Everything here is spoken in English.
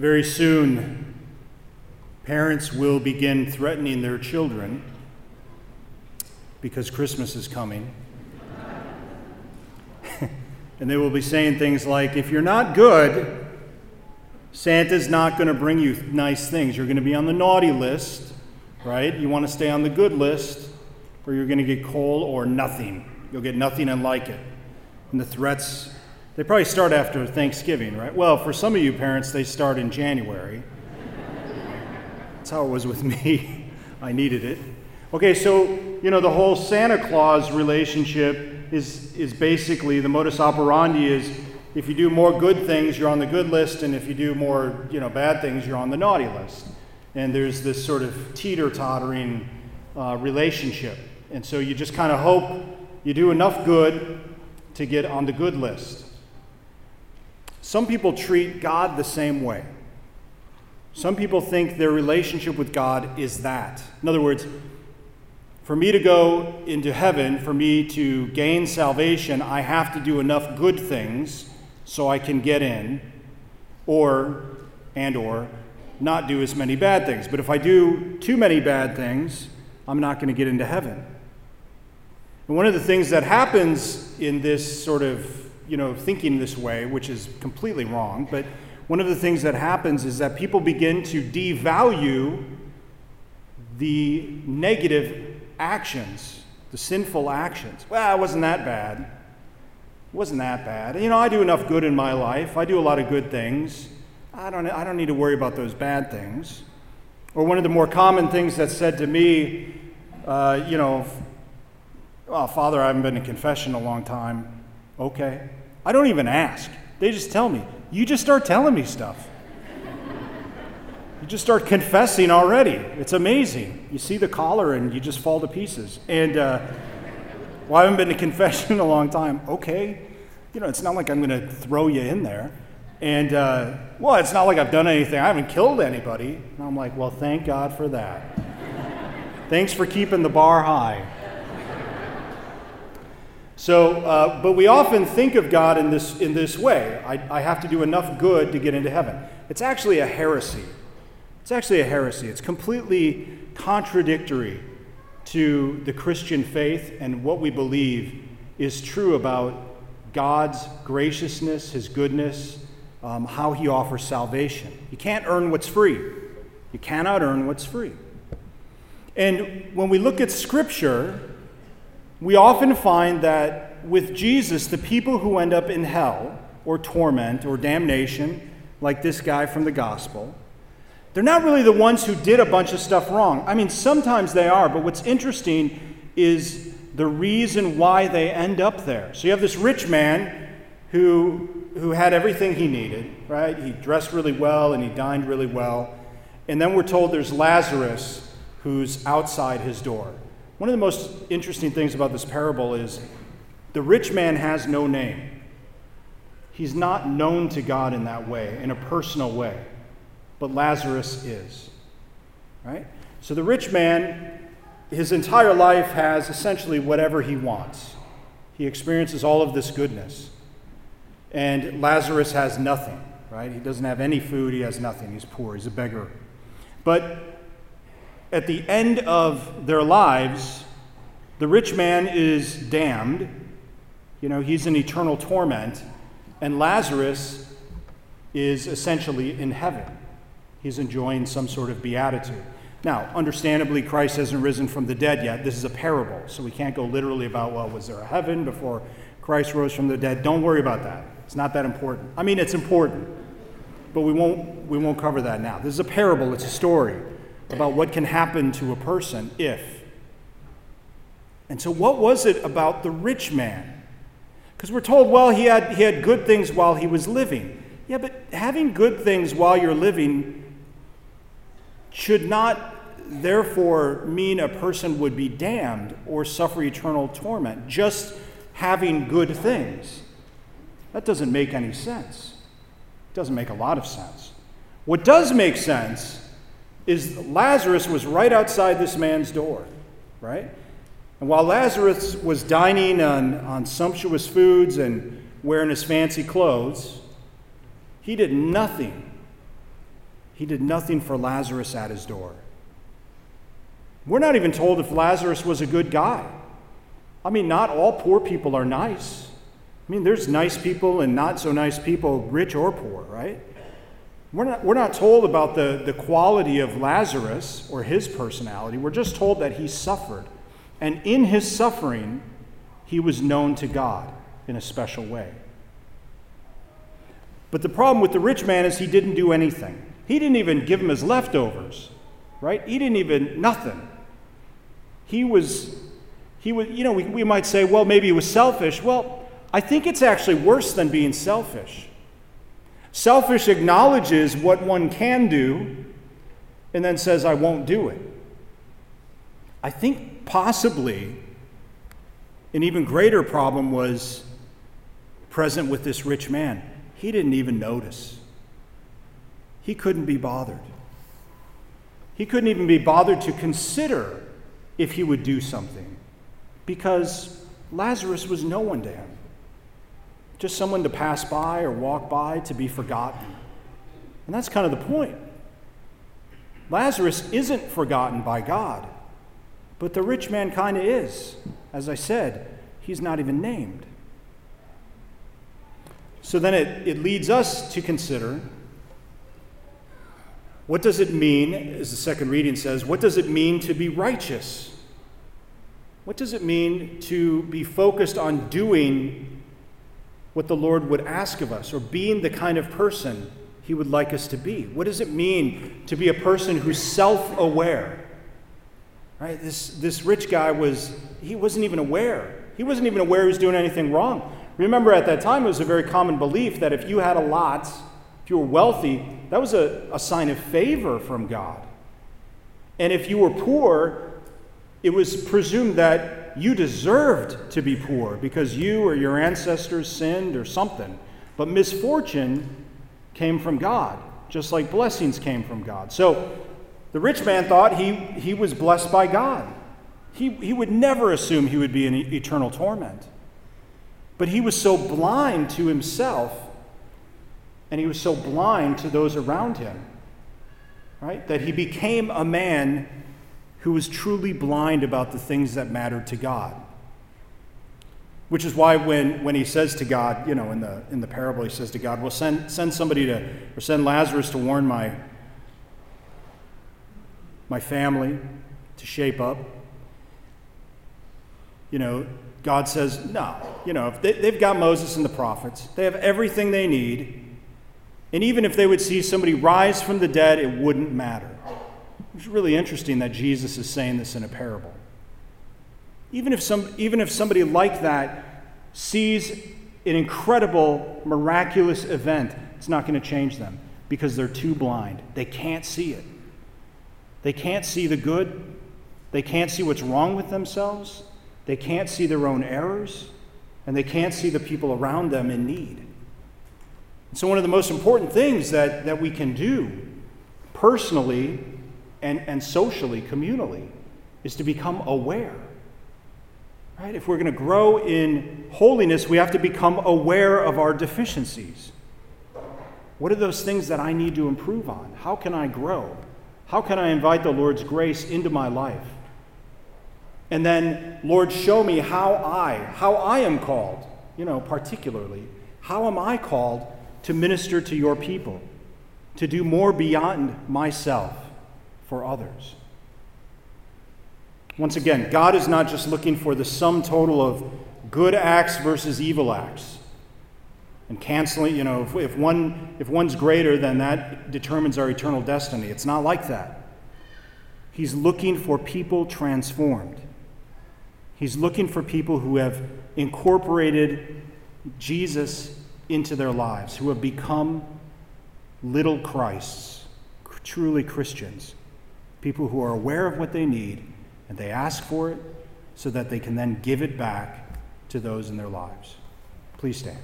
Very soon, parents will begin threatening their children because Christmas is coming. and they will be saying things like, if you're not good, Santa's not going to bring you nice things. You're going to be on the naughty list, right? You want to stay on the good list, or you're going to get coal or nothing. You'll get nothing and like it. And the threats, they probably start after Thanksgiving, right? Well, for some of you parents, they start in January. That's how it was with me. I needed it. Okay, so, you know, the whole Santa Claus relationship is, is basically the modus operandi is if you do more good things, you're on the good list, and if you do more, you know, bad things, you're on the naughty list. And there's this sort of teeter-tottering uh, relationship. And so you just kind of hope you do enough good to get on the good list. Some people treat God the same way. Some people think their relationship with God is that. In other words, for me to go into heaven, for me to gain salvation, I have to do enough good things so I can get in, or, and or, not do as many bad things. But if I do too many bad things, I'm not going to get into heaven. And one of the things that happens in this sort of, you know, thinking this way, which is completely wrong, but one of the things that happens is that people begin to devalue the negative actions, the sinful actions. Well, it wasn't that bad It wasn't that bad. You know, I do enough good in my life. I do a lot of good things. I don't, I don't need to worry about those bad things. Or one of the more common things that's said to me, uh, you know, well, Father, I haven't been to confession in a long time. Okay. I don't even ask. They just tell me. You just start telling me stuff. you just start confessing already. It's amazing. You see the collar and you just fall to pieces. And, uh, well, I haven't been to confession in a long time. Okay. You know, it's not like I'm going to throw you in there. And, uh, well, it's not like I've done anything. I haven't killed anybody. And I'm like, well, thank God for that. Thanks for keeping the bar high. So, uh, but we often think of God in this, in this way I, I have to do enough good to get into heaven. It's actually a heresy. It's actually a heresy. It's completely contradictory to the Christian faith and what we believe is true about God's graciousness, His goodness, um, how He offers salvation. You can't earn what's free. You cannot earn what's free. And when we look at Scripture, we often find that with Jesus, the people who end up in hell or torment or damnation, like this guy from the gospel, they're not really the ones who did a bunch of stuff wrong. I mean, sometimes they are, but what's interesting is the reason why they end up there. So you have this rich man who, who had everything he needed, right? He dressed really well and he dined really well. And then we're told there's Lazarus who's outside his door. One of the most interesting things about this parable is the rich man has no name. He's not known to God in that way, in a personal way but Lazarus is. Right? So the rich man, his entire life has essentially whatever he wants. He experiences all of this goodness. And Lazarus has nothing, right? He doesn't have any food, he has nothing. He's poor, he's a beggar. But at the end of their lives, the rich man is damned. You know, he's in eternal torment. And Lazarus is essentially in heaven he's enjoying some sort of beatitude. Now, understandably, Christ hasn't risen from the dead yet. This is a parable, so we can't go literally about, well, was there a heaven before Christ rose from the dead? Don't worry about that. It's not that important. I mean, it's important, but we won't, we won't cover that now. This is a parable, it's a story about what can happen to a person if. And so, what was it about the rich man? Because we're told, well, he had, he had good things while he was living. Yeah, but having good things while you're living should not therefore mean a person would be damned or suffer eternal torment, just having good things. That doesn't make any sense. It doesn't make a lot of sense. What does make sense is Lazarus was right outside this man's door, right? And while Lazarus was dining on, on sumptuous foods and wearing his fancy clothes, he did nothing he did nothing for Lazarus at his door. We're not even told if Lazarus was a good guy. I mean, not all poor people are nice. I mean, there's nice people and not so nice people, rich or poor, right? We're not, we're not told about the, the quality of Lazarus or his personality. We're just told that he suffered. And in his suffering, he was known to God in a special way. But the problem with the rich man is he didn't do anything. He didn't even give him his leftovers, right? He didn't even, nothing. He was, he was, you know, we, we might say, well, maybe he was selfish. Well, I think it's actually worse than being selfish. Selfish acknowledges what one can do and then says, I won't do it. I think possibly an even greater problem was present with this rich man. He didn't even notice, he couldn't be bothered. He couldn't even be bothered to consider if he would do something because Lazarus was no one to him just someone to pass by or walk by to be forgotten. And that's kind of the point. Lazarus isn't forgotten by God, but the rich man kind of is. As I said, he's not even named. So then it, it leads us to consider what does it mean, as the second reading says, what does it mean to be righteous? What does it mean to be focused on doing what the Lord would ask of us or being the kind of person He would like us to be. What does it mean to be a person who's self aware? Right? This, this rich guy was, he wasn't even aware. He wasn't even aware he was doing anything wrong. Remember, at that time, it was a very common belief that if you had a lot, if you were wealthy, that was a, a sign of favor from God. And if you were poor, it was presumed that you deserved to be poor because you or your ancestors sinned or something. But misfortune came from God, just like blessings came from God. So the rich man thought he, he was blessed by God. He, he would never assume he would be in eternal torment. But he was so blind to himself and he was so blind to those around him, right, that he became a man who was truly blind about the things that mattered to God. Which is why when, when he says to God, you know, in the, in the parable, he says to God, well, send, send somebody to, or send Lazarus to warn my, my family to shape up. You know, God says, no. You know, they, they've got Moses and the prophets, they have everything they need. And even if they would see somebody rise from the dead, it wouldn't matter. It's really interesting that Jesus is saying this in a parable. Even if, some, even if somebody like that sees an incredible, miraculous event, it's not going to change them because they're too blind. They can't see it. They can't see the good. They can't see what's wrong with themselves. They can't see their own errors. And they can't see the people around them in need. So, one of the most important things that, that we can do personally and, and socially, communally, is to become aware. Right? If we're going to grow in holiness, we have to become aware of our deficiencies. What are those things that I need to improve on? How can I grow? How can I invite the Lord's grace into my life? And then, Lord, show me how I, how I am called, you know, particularly, how am I called to minister to your people, to do more beyond myself? For others. Once again, God is not just looking for the sum total of good acts versus evil acts. And canceling, you know, if, if, one, if one's greater, then that determines our eternal destiny. It's not like that. He's looking for people transformed. He's looking for people who have incorporated Jesus into their lives, who have become little Christs, truly Christians people who are aware of what they need and they ask for it so that they can then give it back to those in their lives. Please stand.